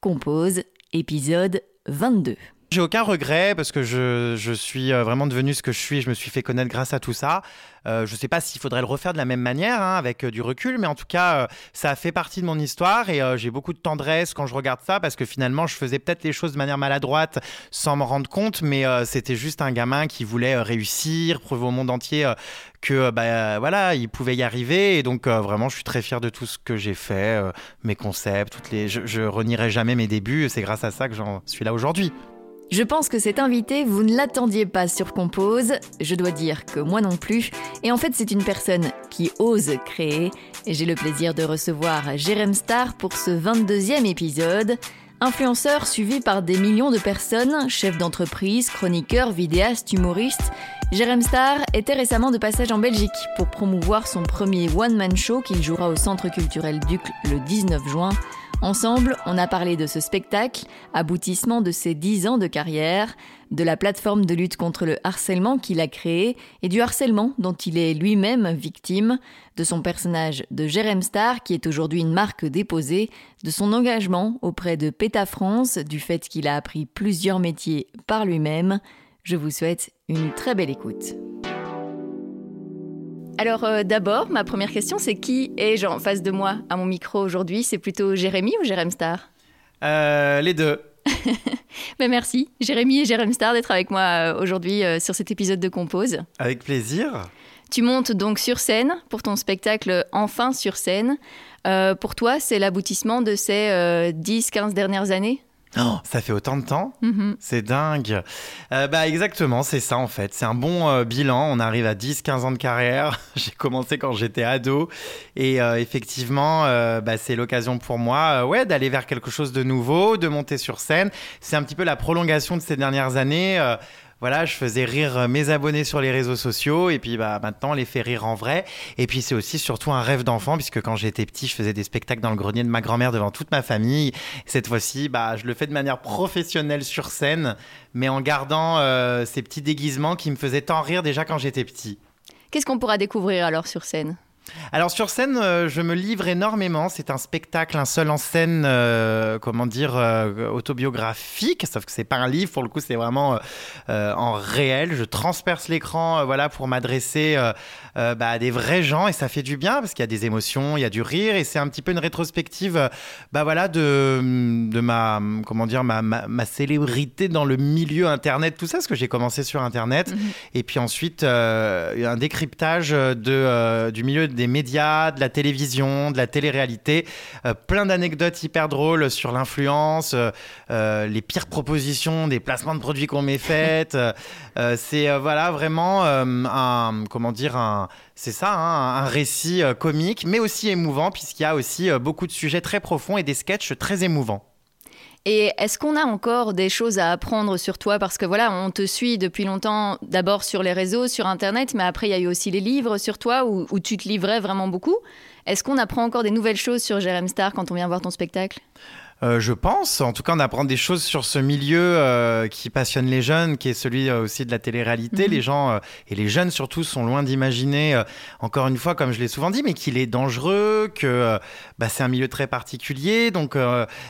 Compose, épisode 22. J'ai aucun regret parce que je, je, suis euh, vraiment devenu ce que je suis. Je me suis fait connaître grâce à tout ça. Euh, je ne sais pas s'il faudrait le refaire de la même manière, hein, avec euh, du recul, mais en tout cas, ça a fait partie de mon histoire et j'ai beaucoup de tendresse quand je regarde ça parce que finalement, je faisais peut-être les choses de manière maladroite sans m'en rendre compte, mais c'était juste un gamin qui voulait réussir, prouver au monde entier que bah, voilà, il pouvait y arriver. Et donc, vraiment, je suis très fier de tout ce que j'ai fait, mes concepts, toutes les. Je, je renierai jamais mes débuts. C'est grâce à ça que j'en suis là aujourd'hui. Je pense que cet invité, vous ne l'attendiez pas sur Compose. Je dois dire que moi non plus. Et en fait, c'est une personne qui ose créer. J'ai le plaisir de recevoir Jérém Star pour ce 22e épisode. Influenceur suivi par des millions de personnes, chef d'entreprise, chroniqueur, vidéaste, humoriste, Jérém Star était récemment de passage en Belgique pour promouvoir son premier one-man show qu'il jouera au Centre culturel Duc le 19 juin. Ensemble, on a parlé de ce spectacle, aboutissement de ses dix ans de carrière, de la plateforme de lutte contre le harcèlement qu'il a créé et du harcèlement dont il est lui-même victime, de son personnage de Jérém Star qui est aujourd'hui une marque déposée, de son engagement auprès de PETA France, du fait qu'il a appris plusieurs métiers par lui-même. Je vous souhaite une très belle écoute. Alors euh, d'abord, ma première question, c'est qui est en face de moi à mon micro aujourd'hui? C'est plutôt Jérémy ou Jérém Star? Euh, Les deux. Ben, merci, Jérémy et Jérém Star, d'être avec moi euh, aujourd'hui sur cet épisode de Compose. Avec plaisir. Tu montes donc sur scène pour ton spectacle Enfin sur scène. pour toi, c'est l'aboutissement de ces 10-15 dernières années? Oh, ça fait autant de temps mm-hmm. C'est dingue. Euh, bah exactement, c'est ça en fait. C'est un bon euh, bilan. On arrive à 10-15 ans de carrière. J'ai commencé quand j'étais ado. Et euh, effectivement, bah, c'est l'occasion pour moi ouais, d'aller vers quelque chose de nouveau, de monter sur scène. C'est un petit peu la prolongation de ces dernières années voilà, je faisais rire euh, mes abonnés sur les réseaux sociaux et puis bah maintenant les fait rire en vrai. Et puis c'est aussi surtout un rêve d'enfant puisque quand j'étais petit, je faisais des spectacles dans le grenier de ma grand-mère devant toute ma famille. Cette fois-ci, bah je le fais de manière professionnelle sur scène, mais en gardant euh, ces petits déguisements qui me faisaient tant rire déjà quand j'étais petit. Qu'est-ce qu'on pourra découvrir alors sur scène? Alors sur scène, euh, je me livre énormément. C'est un spectacle, un seul en scène, euh, comment dire, euh, autobiographique. Sauf que c'est pas un livre. Pour le coup, c'est vraiment en réel. Je transperce l'écran, voilà, pour m'adresser bah, à des vrais gens et ça fait du bien parce qu'il y a des émotions, il y a du rire et c'est un petit peu une rétrospective, bah voilà, de, de ma, comment dire, ma, ma, célébrité dans le milieu internet, tout ça, parce que j'ai commencé sur internet mhm. et puis ensuite un décryptage de du milieu des médias, de la télévision, de la télé-réalité. Euh, plein d'anecdotes hyper drôles sur l'influence, euh, euh, les pires propositions des placements de produits qu'on m'ait faites. c'est voilà vraiment un comment dire un c'est ça, hein, un récit comique, mais aussi émouvant, puisqu'il y a aussi beaucoup de sujets très profonds et des sketchs très émouvants. Et est-ce qu'on a encore des choses à apprendre sur toi? Parce que voilà, on te suit depuis longtemps, d'abord sur les réseaux, sur Internet, mais après, il y a eu aussi les livres sur toi où, tu te livrais vraiment beaucoup. Est-ce qu'on apprend encore des nouvelles choses sur Jérém Star quand on vient voir ton spectacle? Euh, je pense. En tout cas, on apprend des choses sur ce milieu euh, qui passionne les jeunes, qui est celui euh, aussi de la télé-réalité. Mhm. Les gens, et les jeunes surtout, sont loin d'imaginer, encore une fois, comme je l'ai souvent dit, mais qu'il est dangereux, que bah, c'est un milieu très particulier. Donc,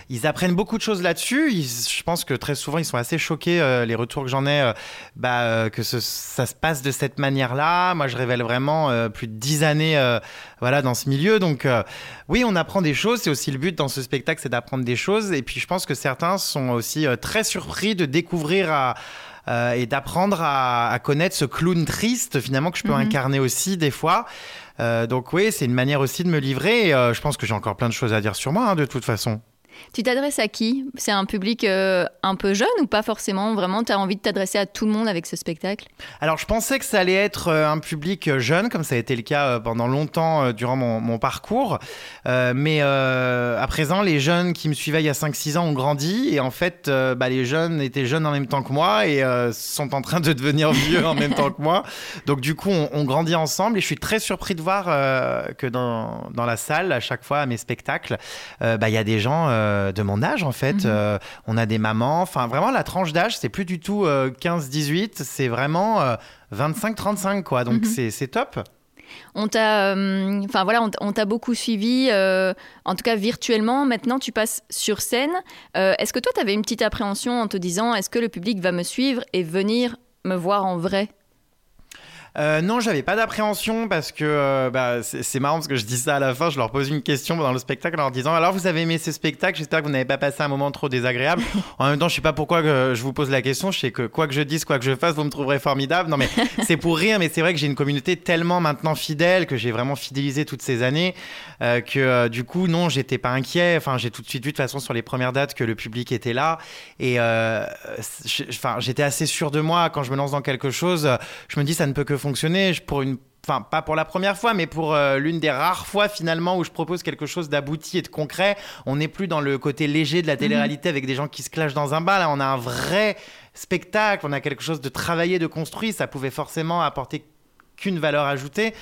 ils apprennent beaucoup de choses là-dessus. Je pense que très souvent, ils sont assez choqués, les retours que j'en ai, bah, que ça se passe de cette manière-là. Moi, je révèle vraiment plus de dix années voilà, dans ce milieu. Donc, oui, on apprend des choses. C'est aussi le but dans ce spectacle, c'est d'apprendre des choses. Et puis je pense que certains sont aussi euh, très surpris de découvrir euh, et d'apprendre à, connaître ce clown triste finalement que je peux mhm. incarner aussi des fois. Euh, donc oui, c'est une manière aussi de me livrer. je pense que j'ai encore plein de choses à dire sur moi hein, de toute façon. Tu t'adresses à qui? C'est un public euh, un peu jeune ou pas forcément? Vraiment, tu as envie de t'adresser à tout le monde avec ce spectacle? Alors, je pensais que ça allait être euh, un public euh, jeune, comme ça a été le cas pendant longtemps durant mon, parcours. mais à présent, les jeunes qui me suivaient il y a 5-6 ans ont grandi. Et en fait, bah, les jeunes étaient jeunes en même temps que moi et sont en train de devenir vieux en même temps que moi. Donc, du coup, on, grandit ensemble. Et je suis très surpris de voir que dans, la salle, à chaque fois, à mes spectacles, bah, il y a des gens euh, de mon âge en fait. Mhm. Euh, on a des mamans. Enfin, vraiment, la tranche d'âge, c'est plus du tout 15-18, euh, c'est vraiment 25-35 quoi. Donc mhm. c'est top. On t'a, euh, enfin voilà, on, t'a beaucoup suivi, euh, en tout cas virtuellement. Maintenant, tu passes sur scène. Euh, est-ce que toi, tu avais une petite appréhension en te disant, est-ce que le public va me suivre et venir me voir en vrai? Euh, non, j'avais pas d'appréhension parce que euh, bah, c'est marrant parce que je dis ça à la fin, je leur pose une question dans le spectacle en leur disant alors vous avez aimé ce spectacle, j'espère que vous n'avez pas passé un moment trop désagréable. en même temps, je sais pas pourquoi que je vous pose la question, je sais que quoi que je dise, quoi que je fasse, vous me trouverez formidable. Non mais c'est pour rire, mais c'est vrai que j'ai une communauté tellement maintenant fidèle que j'ai vraiment fidélisé toutes ces années euh, que du coup non, j'étais pas inquiet. Enfin, j'ai tout de suite vu de toute façon sur les premières dates que le public était là et enfin j'étais assez sûr de moi quand je me lance dans quelque chose. Je me dis ça ne peut que fonctionner. Pour une enfin pas pour la première fois, mais pour euh, l'une des rares fois finalement où je propose quelque chose d'abouti et de concret. On n'est plus dans le côté léger de la télé-réalité mhm. avec des gens qui se clashent dans un bas. Là, on a un vrai spectacle, on a quelque chose de travaillé, de construit. Ça pouvait forcément apporter qu'une valeur ajoutée.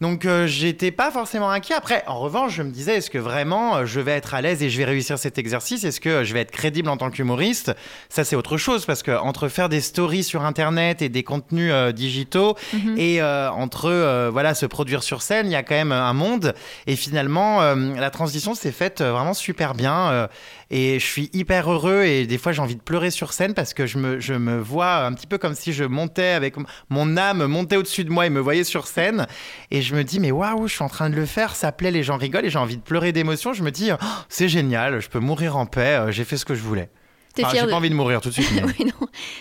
Donc euh, j'étais pas forcément inquiet. Après, en revanche, je me disais, est-ce que vraiment euh, je vais être à l'aise et je vais réussir cet exercice? Est-ce que je vais être crédible en tant qu'humoriste? Ça, c'est autre chose parce que entre faire des stories sur Internet et des contenus euh, digitaux mhm. et entre voilà se produire sur scène, il y a quand même un monde. Et finalement, la transition s'est faite vraiment super bien. Et je suis hyper heureux et des fois j'ai envie de pleurer sur scène parce que je me, je me vois un petit peu comme si je montais avec mon âme montait au-dessus de moi et me voyait sur scène. Et je me dis, mais waouh, je suis en train de le faire, ça plaît, les gens rigolent et j'ai envie de pleurer d'émotion. Je me dis, oh, c'est génial, je peux mourir en paix, euh, j'ai fait ce que je voulais. J'ai pas envie de mourir tout de suite. oui,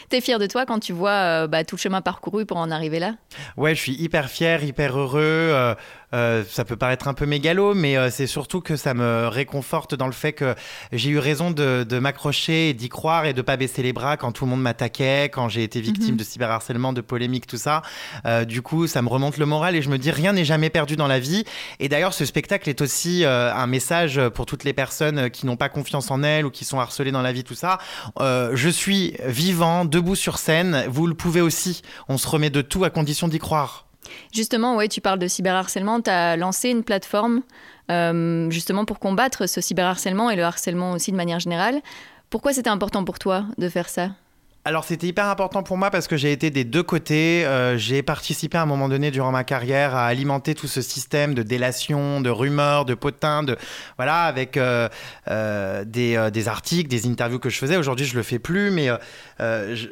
T'es fier de toi quand tu vois euh, bah, tout le chemin parcouru pour en arriver là? Ouais, je suis hyper fier, hyper heureux. Euh, euh, ça peut paraître un peu mégalo, mais euh, c'est surtout que ça me réconforte dans le fait que j'ai eu raison de, m'accrocher et d'y croire et de pas baisser les bras quand tout le monde m'attaquait, quand j'ai été victime mhm. de cyberharcèlement, de polémiques, tout ça. Euh, du coup, ça me remonte le moral et je me dis rien n'est jamais perdu dans la vie. Et d'ailleurs, ce spectacle est aussi un message pour toutes les personnes qui n'ont pas confiance en elles ou qui sont harcelées dans la vie, tout ça. je suis vivant, debout sur scène. Vous le pouvez aussi. On se remet de tout à condition d'y croire. Justement, ouais, tu parles de cyberharcèlement. Tu as lancé une plateforme euh, justement pour combattre ce cyberharcèlement et le harcèlement aussi de manière générale. Pourquoi c'était important pour toi de faire ça? Alors c'était hyper important pour moi parce que j'ai été des deux côtés. Euh, j'ai participé à un moment donné durant ma carrière à alimenter tout ce système de délation, de rumeurs, de potins, de voilà avec euh, euh, des, des, articles, des interviews que je faisais. Aujourd'hui je le fais plus, mais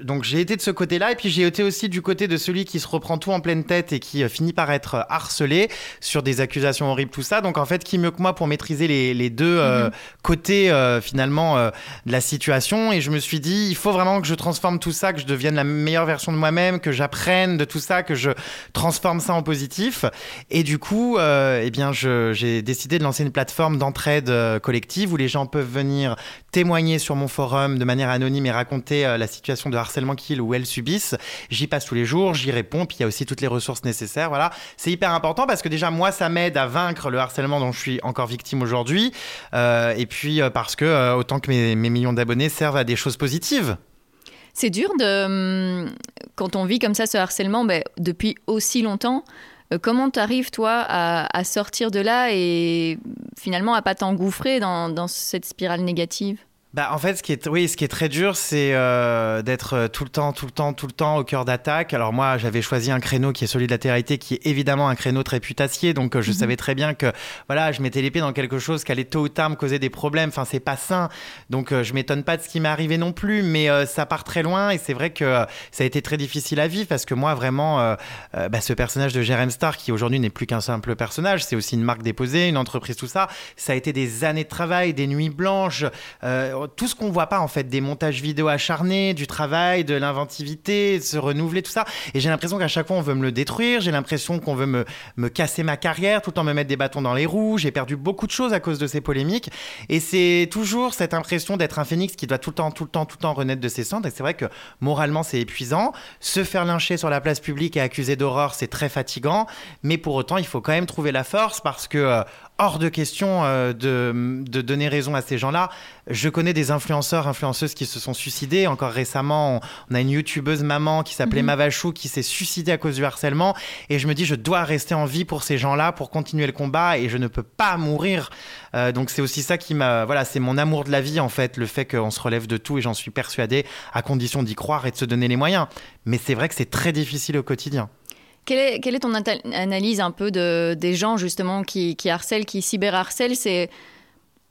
donc j'ai été de ce côté-là et puis j'ai été aussi du côté de celui qui se reprend tout en pleine tête et qui finit par être harcelé sur des accusations horribles, tout ça. Donc en fait qui mieux que moi pour maîtriser les, les deux mm-hmm. côtés finalement de la situation? Et je me suis dit il faut vraiment que je transforme transforme tout ça, que je devienne la meilleure version de moi-même, que j'apprenne de tout ça, que je transforme ça en positif. Et du coup, euh, eh bien, j'ai décidé de lancer une plateforme d'entraide euh, collective où les gens peuvent venir témoigner sur mon forum de manière anonyme et raconter euh, la situation de harcèlement qu'ils ou elles subissent. J'y passe tous les jours, j'y réponds, puis il y a aussi toutes les ressources nécessaires. Voilà, c'est hyper important parce que déjà moi, ça m'aide à vaincre le harcèlement dont je suis encore victime aujourd'hui, et puis parce que autant que mes millions d'abonnés servent à des choses positives. C'est dur de, hum, quand on vit comme ça ce harcèlement ben, depuis aussi longtemps. Euh, comment tu arrives, toi, à, sortir de là et finalement à pas t'engouffrer dans cette spirale négative? Bah, en fait, ce qui est, oui, ce qui est très dur, c'est euh, d'être euh, tout le temps, tout le temps, tout le temps au cœur d'attaque. Alors moi, j'avais choisi un créneau qui est celui de la télé qui est évidemment un créneau très putassier. Donc euh, je mhm. savais très bien que voilà, je mettais l'épée dans quelque chose qui allait tôt ou tard me causer des problèmes. Enfin, c'est pas sain. Donc je m'étonne pas de ce qui m'est arrivé non plus. Mais ça part très loin et c'est vrai que ça a été très difficile à vivre parce que moi, vraiment, bah, ce personnage de Jerem Star, qui aujourd'hui n'est plus qu'un simple personnage, c'est aussi une marque déposée, une entreprise, tout ça. Ça a été des années de travail, des nuits blanches tout ce qu'on voit pas en fait, des montages vidéo acharnés, du travail, de l'inventivité, se renouveler, tout ça. Et j'ai l'impression qu'à chaque fois on veut me le détruire, j'ai l'impression qu'on veut me, me casser ma carrière tout en me mettre des bâtons dans les roues. J'ai perdu beaucoup de choses à cause de ces polémiques. Et c'est toujours cette impression d'être un phénix qui doit tout le temps, tout le temps, tout le temps renaître de ses cendres. Et c'est vrai que moralement c'est épuisant. Se faire lyncher sur la place publique et accuser d'horreur, c'est très fatigant. Mais pour autant, il faut quand même trouver la force parce que euh, hors de question euh, de, de, donner raison à ces gens-là. Je connais des influenceurs, influenceuses qui se sont suicidés. Encore récemment, on, a une youtubeuse maman qui s'appelait mm Mavachou qui s'est suicidée à cause du harcèlement. Et je me dis, je dois rester en vie pour ces gens-là, pour continuer le combat et je ne peux pas mourir. Euh, donc c'est aussi ça qui m'a... Voilà, c'est mon amour de la vie en fait, le fait qu'on se relève de tout et j'en suis persuadé, à condition d'y croire et de se donner les moyens. Mais c'est vrai que c'est très difficile au quotidien. Quelle est, ton analyse un peu de, des gens justement qui, harcèlent, qui cyberharcèlent? C'est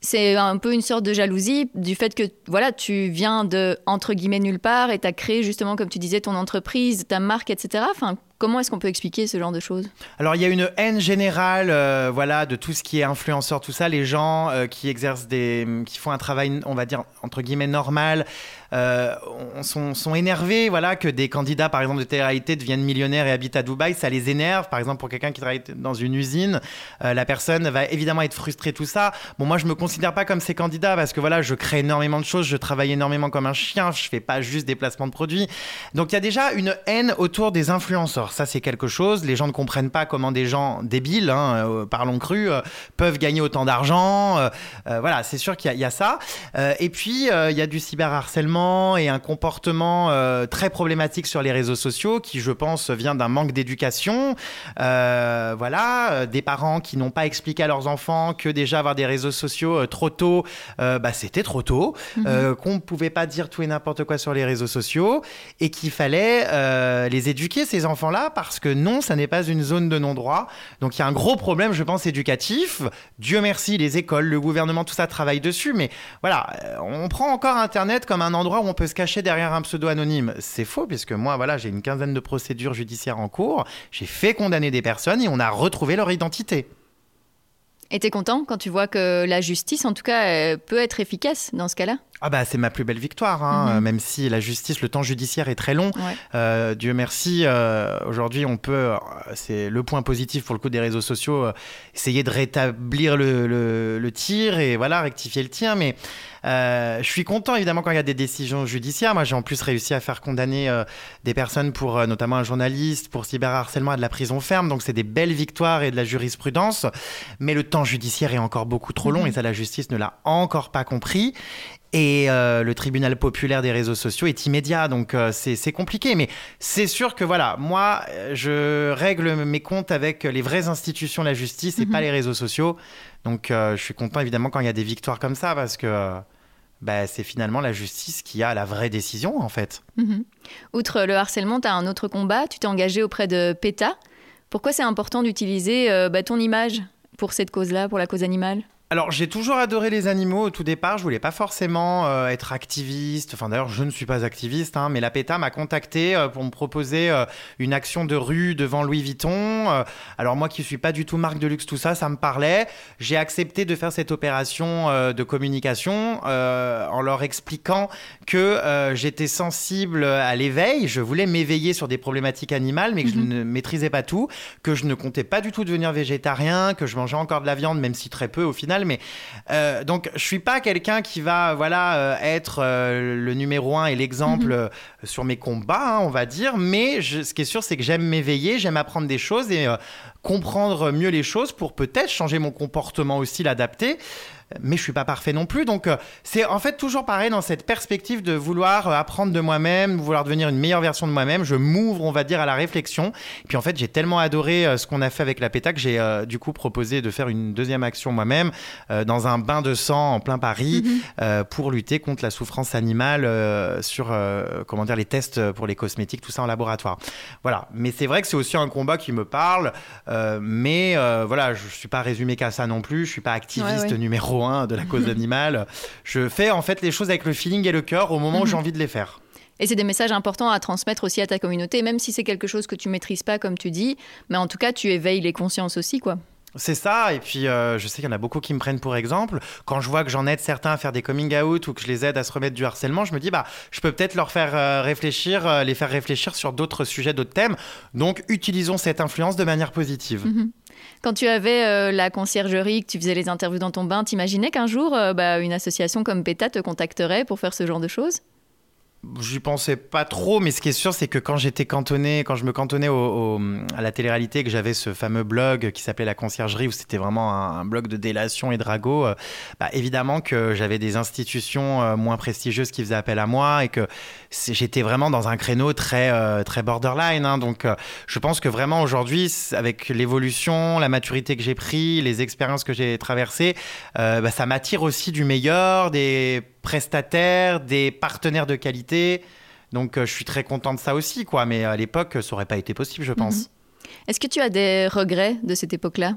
c'est un peu une sorte de jalousie du fait que voilà, tu viens de entre guillemets nulle part et tu as créé justement comme tu disais ton entreprise, ta marque, etc. Enfin, Comment est-ce qu'on peut expliquer ce genre de choses? Alors il y a une haine générale, euh, voilà, de tout ce qui est influenceur, tout ça. Les gens euh, qui exercent des, qui font un travail, on va dire entre guillemets normal, euh, sont, énervés, voilà, que des candidats, par exemple de télé-réalité, deviennent millionnaires et habitent à Dubaï. Ça les énerve. Par exemple, pour quelqu'un qui travaille dans une usine, la personne va évidemment être frustrée, tout ça. Bon, moi, je me considère pas comme ces candidats parce que voilà, je crée énormément de choses, je travaille énormément comme un chien, je fais pas juste des placements de produits. Donc il y a déjà une haine autour des influenceurs ça c'est quelque chose. Les gens ne comprennent pas comment des gens débiles, hein, euh, parlons cru, euh, peuvent gagner autant d'argent. Euh, voilà, c'est sûr qu'il y, a ça. et puis il y a du cyberharcèlement et un comportement très problématique sur les réseaux sociaux qui, je pense, vient d'un manque d'éducation. voilà, des parents qui n'ont pas expliqué à leurs enfants que déjà avoir des réseaux sociaux trop tôt, bah, c'était trop tôt, mhm. qu'on ne pouvait pas dire tout et n'importe quoi sur les réseaux sociaux et qu'il fallait les éduquer ces enfants-là parce que non, ça n'est pas une zone de non-droit. Donc il y a un gros problème, je pense, éducatif. Dieu merci, les écoles, le gouvernement, tout ça travaille dessus. Mais voilà, euh, on prend encore Internet comme un endroit où on peut se cacher derrière un pseudo anonyme. C'est faux, puisque moi, voilà, j'ai une quinzaine de procédures judiciaires en cours. J'ai fait condamner des personnes et on a retrouvé leur identité. Et t'es content quand tu vois que la justice, en tout cas, peut être efficace dans ce cas-là? Ah bah c'est ma plus belle victoire, hein, mhm. même si la justice, le temps judiciaire est très long. Euh, Dieu merci, euh, aujourd'hui on peut, euh, c'est le point positif pour le coup des réseaux sociaux, essayer de rétablir le, le, tir et voilà rectifier le tir. Mais je suis content évidemment quand il y a des décisions judiciaires. Moi j'ai en plus réussi à faire condamner des personnes pour notamment un journaliste pour cyberharcèlement à de la prison ferme. Donc c'est des belles victoires et de la jurisprudence. Mais le temps judiciaire est encore beaucoup trop long mhm. et ça la justice ne l'a encore pas compris. Et euh, le tribunal populaire des réseaux sociaux est immédiat, donc euh, c'est compliqué. Mais c'est sûr que voilà, moi, je règle mes comptes avec les vraies institutions de la justice et pas mhm. les réseaux sociaux. Donc euh, je suis content évidemment quand il y a des victoires comme ça, parce que bah, c'est finalement la justice qui a la vraie décision en fait. Mhm. Outre le harcèlement, tu as un autre combat, tu t'es engagé auprès de PETA. Pourquoi c'est important d'utiliser bah, ton image pour cette cause-là, pour la cause animale? Alors j'ai toujours adoré les animaux au tout départ, je voulais pas forcément euh, être activiste, enfin d'ailleurs je ne suis pas activiste, hein, mais la PETA m'a contacté euh, pour me proposer euh, une action de rue devant Louis Vuitton. alors moi qui suis pas du tout marque de luxe, tout ça, ça me parlait. J'ai accepté de faire cette opération de communication en leur expliquant que j'étais sensible à l'éveil, je voulais m'éveiller sur des problématiques animales, mais que je mhm. ne maîtrisais pas tout, que je ne comptais pas du tout devenir végétarien, que je mangeais encore de la viande, même si très peu au final mais euh, donc, je suis pas quelqu'un qui va, voilà, euh, être euh, le numéro un et l'exemple mhm. sur mes combats, hein, on va dire. Mais ce qui est sûr, c'est que j'aime m'éveiller, j'aime apprendre des choses et comprendre mieux les choses pour peut-être changer mon comportement aussi, l'adapter mais je suis pas parfait non plus. Donc, euh, c'est en fait toujours pareil dans cette perspective de vouloir euh, apprendre de moi-même, vouloir devenir une meilleure version de moi-même. Je m'ouvre, on va dire, à la réflexion. puis, en fait, j'ai tellement adoré euh, ce qu'on a fait avec la PETA que j'ai du coup proposé de faire une deuxième action moi-même dans un bain de sang en plein Paris mhm. pour lutter contre la souffrance animale sur, comment dire, les tests pour les cosmétiques, tout ça en laboratoire. Voilà. Mais c'est vrai que c'est aussi un combat qui me parle. mais voilà, je suis pas résumé qu'à ça non plus. Je suis pas activiste numéro de la cause animale. Je fais en fait les choses avec le feeling et le cœur au moment où j'ai mhm. envie de les faire. Et c'est des messages importants à transmettre aussi à ta communauté, même si c'est quelque chose que tu maîtrises pas, comme tu dis. Mais en tout cas, tu éveilles les consciences aussi, quoi. C'est ça, et puis euh, je sais qu'il y en a beaucoup qui me prennent pour exemple. Quand je vois que j'en aide certains à faire des coming out ou que je les aide à se remettre du harcèlement, je me dis bah je peux peut-être leur faire euh, réfléchir, euh, les faire réfléchir sur d'autres sujets, d'autres thèmes. Donc utilisons cette influence de manière positive. Mhm. Quand tu avais la conciergerie, que tu faisais les interviews dans ton bain, t'imaginais qu'un jour bah, une association comme PETA te contacterait pour faire ce genre de choses? J'y pensais pas trop, mais ce qui est sûr, c'est que quand j'étais cantonné, quand je me cantonnais à la télé-réalité, que j'avais ce fameux blog qui s'appelait La Conciergerie, où c'était vraiment un, blog de délation et de ragot, euh, bah, évidemment que j'avais des institutions euh, moins prestigieuses qui faisaient appel à moi et que j'étais vraiment dans un créneau très, euh, très borderline. Hein. donc, je pense que vraiment aujourd'hui, avec l'évolution, la maturité que j'ai pris, les expériences que j'ai traversées, bah, ça m'attire aussi du meilleur, des prestataires, des partenaires de qualité. Donc euh, je suis très content de ça aussi, quoi. Mais à l'époque, ça aurait pas été possible, je pense. Mhm. Est-ce que tu as des regrets de cette époque-là?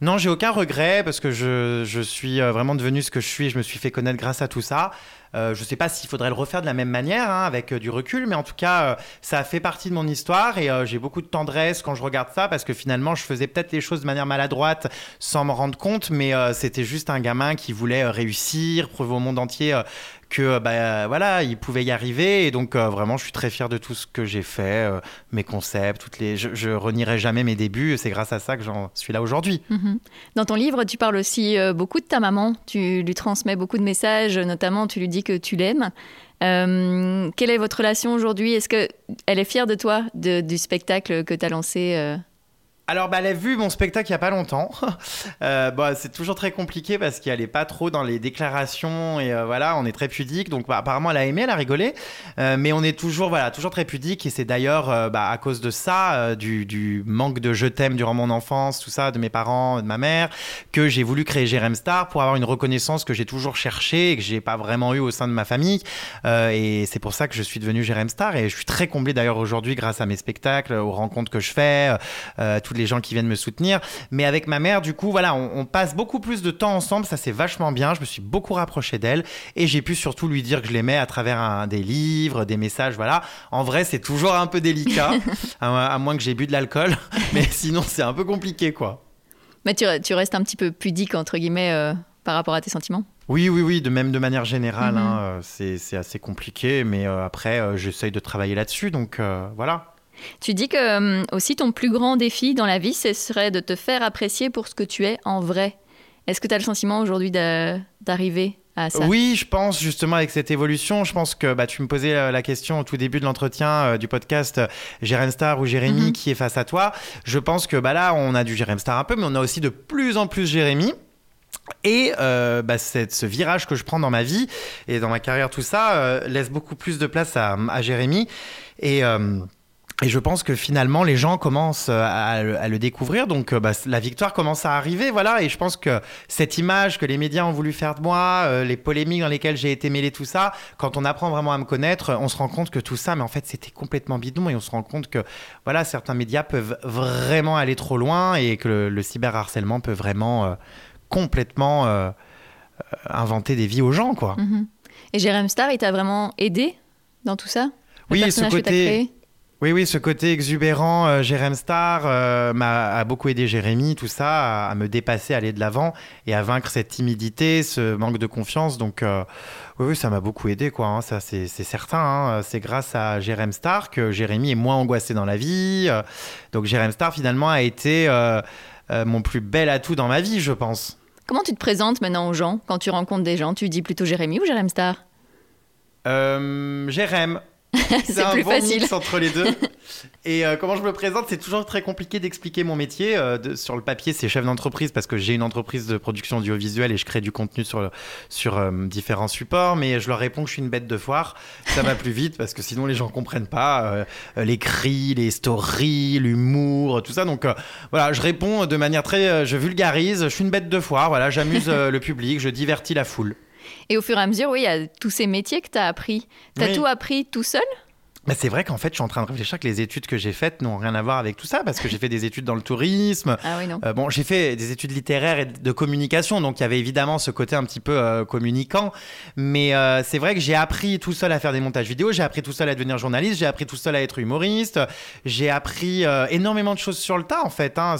Non, j'ai aucun regret parce que je, je, suis euh, vraiment devenu ce que je suis. Je me suis fait connaître grâce à tout ça. Euh, je ne sais pas s'il faudrait le refaire de la même manière, hein, avec euh, du recul, mais en tout cas, ça a fait partie de mon histoire et j'ai beaucoup de tendresse quand je regarde ça parce que finalement, je faisais peut-être les choses de manière maladroite sans m'en rendre compte, mais c'était juste un gamin qui voulait réussir, prouver au monde entier que bah, voilà, il pouvait y arriver. Et donc, euh, vraiment, je suis très fier de tout ce que j'ai fait, euh, mes concepts, toutes les. Je, je, renierai jamais mes débuts. C'est grâce à ça que j'en suis là aujourd'hui. Mhm. Dans ton livre, tu parles aussi euh, beaucoup de ta maman. Tu lui transmets beaucoup de messages, notamment, tu lui dis que tu l'aimes. quelle est votre relation aujourd'hui? Est-ce qu'elle est fière de toi, du spectacle que tu as lancé alors, bah, elle a vu mon spectacle il n'y a pas longtemps. euh, bah, c'est toujours très compliqué parce qu'elle n'est pas trop dans les déclarations et euh, voilà, on est très pudique. Donc, bah, apparemment, elle a aimé, elle a rigolé. Euh, mais on est toujours, voilà, toujours très pudique et c'est d'ailleurs euh, bah, à cause de ça, du, du, manque de je t'aime durant mon enfance, tout ça, de mes parents, de ma mère, que j'ai voulu créer Jérém Star pour avoir une reconnaissance que j'ai toujours cherchée et que j'ai pas vraiment eu au sein de ma famille. et c'est pour ça que je suis devenu Jérém Star et je suis très comblé d'ailleurs aujourd'hui grâce à mes spectacles, aux rencontres que je fais, les gens qui viennent me soutenir. Mais avec ma mère, du coup, voilà, on, passe beaucoup plus de temps ensemble. Ça, c'est vachement bien. Je me suis beaucoup rapproché d'elle et j'ai pu surtout lui dire que je l'aimais à travers un, des livres, des messages. Voilà. En vrai, c'est toujours un peu délicat, à, moins que j'ai bu de l'alcool. Mais sinon, c'est un peu compliqué, quoi. Mais tu, tu, restes un petit peu pudique, entre guillemets, euh, par rapport à tes sentiments? Oui, oui, oui, de même de manière générale, mhm. hein, euh, c'est assez compliqué, mais euh, après, j'essaye de travailler là-dessus, donc voilà. Tu dis que euh, aussi ton plus grand défi dans la vie, ce serait de te faire apprécier pour ce que tu es en vrai. Est-ce que tu as le sentiment aujourd'hui d'arriver à ça? Oui, je pense justement avec cette évolution, je pense que bah, tu me posais euh, la question au tout début de l'entretien euh, du podcast Jérém Star ou Jérémy mhm. qui est face à toi. Je pense que bah, là, on a du Jérém Star un peu, mais on a aussi de plus en plus Jérémy. Et bah, ce virage que je prends dans ma vie et dans ma carrière, tout ça, laisse beaucoup plus de place à, à Jérémy. Et, et je pense que finalement, les gens commencent euh, à, le découvrir. Donc, euh, bah, la victoire commence à arriver. Voilà. Et je pense que cette image que les médias ont voulu faire de moi, euh, les polémiques dans lesquelles j'ai été mêlé, tout ça, quand on apprend vraiment à me connaître, on se rend compte que tout ça, mais en fait, c'était complètement bidon. Et on se rend compte que, voilà, certains médias peuvent vraiment aller trop loin et que le, cyberharcèlement peut vraiment complètement inventer des vies aux gens, quoi. Mm-hmm. Et Jérém Star, il t'a vraiment aidé dans tout ça? Oui, ce côté, oui, oui, ce côté exubérant, euh, Jérém Star euh, m'a a beaucoup aidé Jérémy, tout ça, à, me dépasser, à aller de l'avant et à vaincre cette timidité, ce manque de confiance. Donc, euh, oui, oui, ça m'a beaucoup aidé, quoi. Hein, ça, c'est certain. Hein. c'est grâce à Jérém Star que Jérémy est moins angoissé dans la vie. donc, Jérém Star, finalement, a été mon plus bel atout dans ma vie, je pense. Comment tu te présentes maintenant aux gens Quand tu rencontres des gens, tu dis plutôt Jérémy ou Jérém Star Jérém. c'est un bon mix entre les deux. Et euh, comment je me présente, c'est toujours très compliqué d'expliquer mon métier. Euh, sur le papier, c'est chef d'entreprise parce que j'ai une entreprise de production audiovisuelle et je crée du contenu sur, sur euh, différents supports. Mais je leur réponds que je suis une bête de foire. Ça va plus vite parce que sinon les gens comprennent pas les cris, les stories, l'humour, tout ça. Donc voilà, je réponds de manière très, je vulgarise. Je suis une bête de foire. Voilà, j'amuse le public, je divertis la foule. Et au fur et à mesure, oui, il y a tous ces métiers que tu as appris. Tu as tout appris tout seul? Bah, c'est vrai qu'en fait, je suis en train de réfléchir que les études que j'ai faites n'ont rien à voir avec tout ça, parce que j'ai fait des études dans le tourisme. Ah oui, non. Euh, bon, j'ai fait des études littéraires et de communication, donc il y avait évidemment ce côté un petit peu euh, communicant. Mais euh, c'est vrai que j'ai appris tout seul à faire des montages vidéo, j'ai appris tout seul à devenir journaliste, j'ai appris tout seul à être humoriste, j'ai appris énormément de choses sur le tas, en fait. Hein.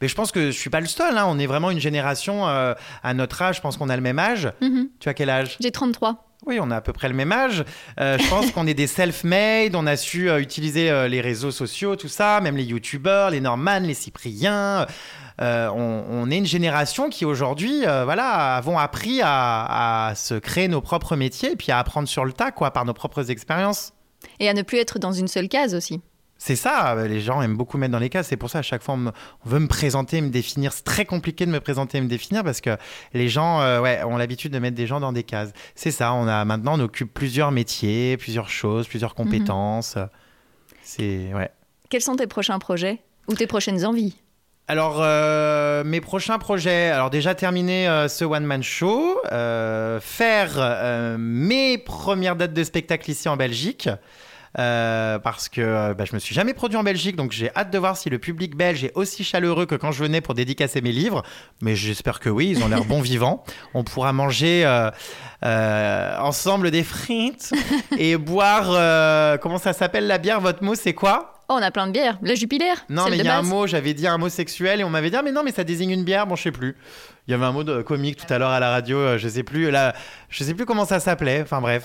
Mais je pense que je suis pas le seul. Hein. On est vraiment une génération à notre âge, je pense qu'on a le même âge. Mm-hmm. Tu as quel âge? J'ai 33. Oui, on a à peu près le même âge. Euh, je pense qu'on est des self-made, on a su euh, utiliser euh, les réseaux sociaux, tout ça, même les youtubeurs, les Norman, les Cypriens. On, est une génération qui aujourd'hui, voilà, avons appris à, à, se créer nos propres métiers et puis à apprendre sur le tas, quoi, par nos propres expériences. Et à ne plus être dans une seule case aussi. C'est ça, euh, les gens aiment beaucoup mettre dans les cases. C'est pour ça, à chaque fois, on, veut me présenter, me définir. C'est très compliqué de me présenter et me définir parce que les gens euh, ouais, ont l'habitude de mettre des gens dans des cases. C'est ça, on a maintenant, on occupe plusieurs métiers, plusieurs choses, plusieurs mhm. compétences. C'est, ouais. Quels sont tes prochains projets ou tes prochaines envies? Alors, euh, mes prochains projets, alors déjà terminer ce one-man show, faire mes premières dates de spectacle ici en Belgique. Euh, parce que euh, bah, je me suis jamais produit en Belgique, donc j'ai hâte de voir si le public belge est aussi chaleureux que quand je venais pour dédicacer mes livres. Mais j'espère que oui, ils ont l'air bons vivants. On pourra manger euh, ensemble des frites et boire. comment ça s'appelle la bière? Votre mot, c'est quoi? Oh, on a plein de bières. La Jupiler Non, mais il y a un mot, j'avais dit un mot sexuel et on m'avait dit, ah, mais non, mais ça désigne une bière. Bon, je sais plus. Il y avait un mot de comique tout à l'heure à la radio, je sais plus. Là, je sais plus comment ça s'appelait. Enfin, bref.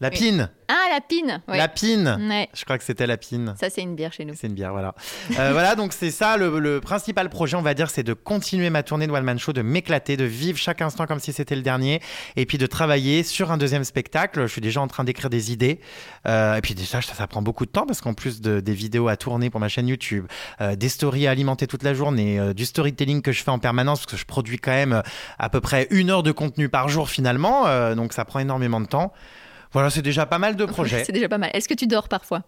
La pine. Ah, la pine. La pine. Je crois que c'était la pine. Ça, c'est une bière chez nous. C'est une bière, voilà. Euh, voilà, donc c'est ça le, principal projet, on va dire, c'est de continuer ma tournée de One Man Show, de m'éclater, de vivre chaque instant comme si c'était le dernier, et puis de travailler sur un deuxième spectacle. Je suis déjà en train d'écrire des idées. Euh, et puis déjà, ça, ça, prend beaucoup de temps parce qu'en plus de, des vidéos à tourner pour ma chaîne YouTube, euh, des stories à alimenter toute la journée, du storytelling que je fais en permanence, parce que je produis quand même à peu près une heure de contenu par jour finalement, donc ça prend énormément de temps. Voilà, c'est déjà pas mal de projets. c'est déjà pas mal. Est-ce que tu dors parfois?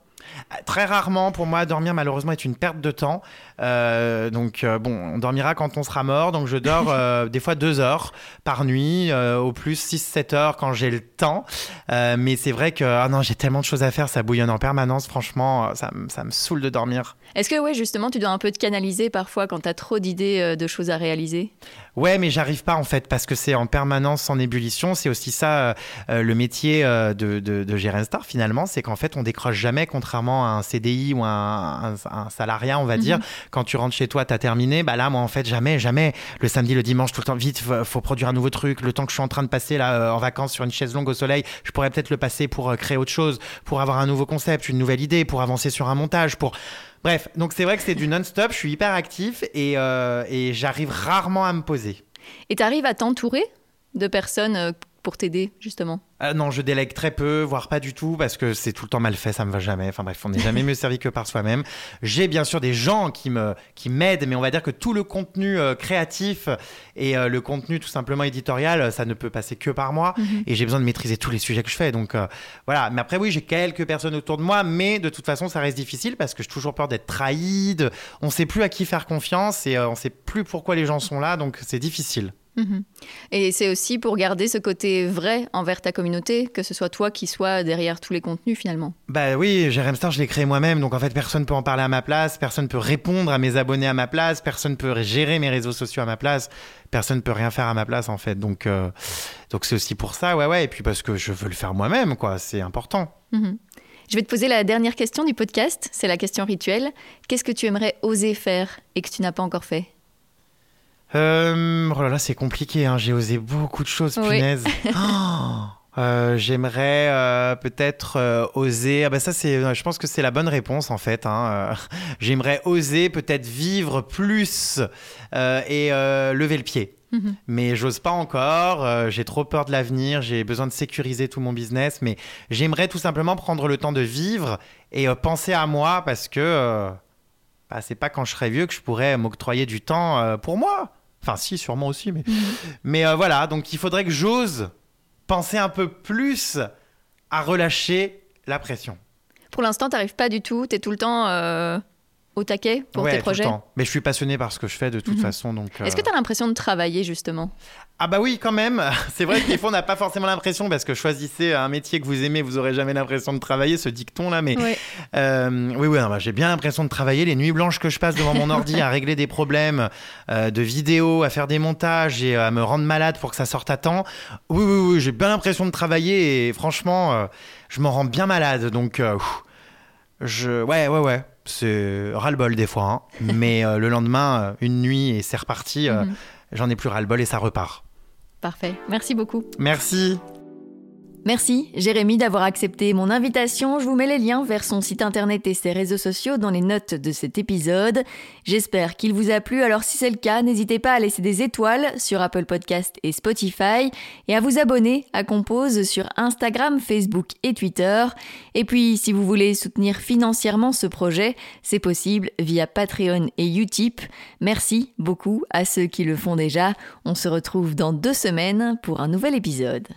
Très rarement, pour moi, dormir malheureusement est une perte de temps. Euh, donc euh, bon, on dormira quand on sera mort. Donc je dors euh, des fois deux heures par nuit, au plus 6-7 heures quand j'ai le temps. mais c'est vrai que ah non, j'ai tellement de choses à faire, ça bouillonne en permanence. Franchement, ça, ça me saoule de dormir. Est-ce que ouais, justement, tu dois un peu te canaliser parfois quand tu as trop d'idées de choses à réaliser? Ouais, mais j'arrive pas en fait parce que c'est en permanence en ébullition. C'est aussi ça le métier de, de, de Star finalement, c'est qu'en fait on décroche jamais, contrairement à un CDI ou un, un, salariat, on va mhm. dire quand tu rentres chez toi, tu as terminé. Bah là, moi, en fait, jamais, jamais. Le samedi, le dimanche, tout le temps, vite, faut, faut produire un nouveau truc. Le temps que je suis en train de passer là euh, en vacances sur une chaise longue au soleil, je pourrais peut-être le passer pour euh, créer autre chose, pour avoir un nouveau concept, une nouvelle idée, pour avancer sur un montage, pour. Bref, donc c'est vrai que c'est du non-stop. Je suis hyper actif et, euh, et j'arrive rarement à me poser. Et tu arrives à t'entourer de personnes pour t'aider, justement? Euh, Non, je délègue très peu, voire pas du tout, parce que c'est tout le temps mal fait, ça me va jamais. Enfin bref, on n'est jamais mieux servi que par soi-même. J'ai bien sûr des gens qui me qui m'aident, mais on va dire que tout le contenu euh, créatif et euh, le contenu tout simplement éditorial, ça ne peut passer que par moi. Mhm. Et j'ai besoin de maîtriser tous les sujets que je fais. Donc voilà. Mais après, oui, j'ai quelques personnes autour de moi, mais de toute façon, ça reste difficile parce que j'ai toujours peur d'être trahi. On sait plus à qui faire confiance et on sait plus pourquoi les gens sont là, donc c'est difficile. Mhm. Et c'est aussi pour garder ce côté vrai envers ta communauté, que ce soit toi qui sois derrière tous les contenus finalement. Bah oui, Jérém Star, je l'ai créé moi-même, donc en fait personne peut en parler à ma place, personne peut répondre à mes abonnés à ma place, personne peut gérer mes réseaux sociaux à ma place, personne peut rien faire à ma place en fait. Donc euh, donc c'est aussi pour ça, ouais ouais, et puis parce que je veux le faire moi-même, quoi, c'est important. Mhm. Je vais te poser la dernière question du podcast, c'est la question rituelle. Qu'est-ce que tu aimerais oser faire et que tu n'as pas encore fait? Euh, oh là là, c'est compliqué. Hein. J'ai osé beaucoup de choses, punaise. Oh, euh, J'aimerais euh, peut-être euh, oser. Ah bah ça, c'est. Je pense que c'est la bonne réponse en fait. Hein. J'aimerais oser peut-être vivre plus et lever le pied. Mhm. Mais j'ose pas encore. j'ai trop peur de l'avenir. J'ai besoin de sécuriser tout mon business. Mais j'aimerais tout simplement prendre le temps de vivre et penser à moi parce que. Bah, c'est pas quand je serai vieux que je pourrais m'octroyer du temps pour moi. Enfin, si, sûrement aussi, mais, mhm. mais euh, voilà. Donc, il faudrait que j'ose penser un peu plus à relâcher la pression. Pour l'instant, tu n'arrives pas du tout. Tu es tout le temps euh, au taquet pour tes projets. Tout le temps. Mais je suis passionné par ce que je fais de toute mhm. façon. Donc, Est-ce que tu as l'impression de travailler justement? Ah bah oui, quand même. C'est vrai que des fois, on n'a pas forcément l'impression, parce que choisissez un métier que vous aimez, vous aurez jamais l'impression de travailler, ce dicton-là. Mais oui, euh, oui, oui bah, j'ai bien l'impression de travailler. Les nuits blanches que je passe devant mon ordi à régler des problèmes euh, de vidéos, à faire des montages et à me rendre malade pour que ça sorte à temps. Oui, oui, oui, j'ai bien l'impression de travailler et franchement, euh, je m'en rends bien malade. Donc, je... ouais, ouais, ouais. C'est ras-le-bol des fois. Hein. mais le lendemain, une nuit et c'est reparti. Mhm. J'en ai plus ras-le-bol et ça repart. Parfait. Merci beaucoup. Merci. Merci Jérémy d'avoir accepté mon invitation. Je vous mets les liens vers son site internet et ses réseaux sociaux dans les notes de cet épisode. J'espère qu'il vous a plu. Alors si c'est le cas, n'hésitez pas à laisser des étoiles sur Apple Podcast et Spotify et à vous abonner à Compose sur Instagram, Facebook et Twitter. Et puis si vous voulez soutenir financièrement ce projet, c'est possible via Patreon et Utip. Merci beaucoup à ceux qui le font déjà. On se retrouve dans deux semaines pour un nouvel épisode.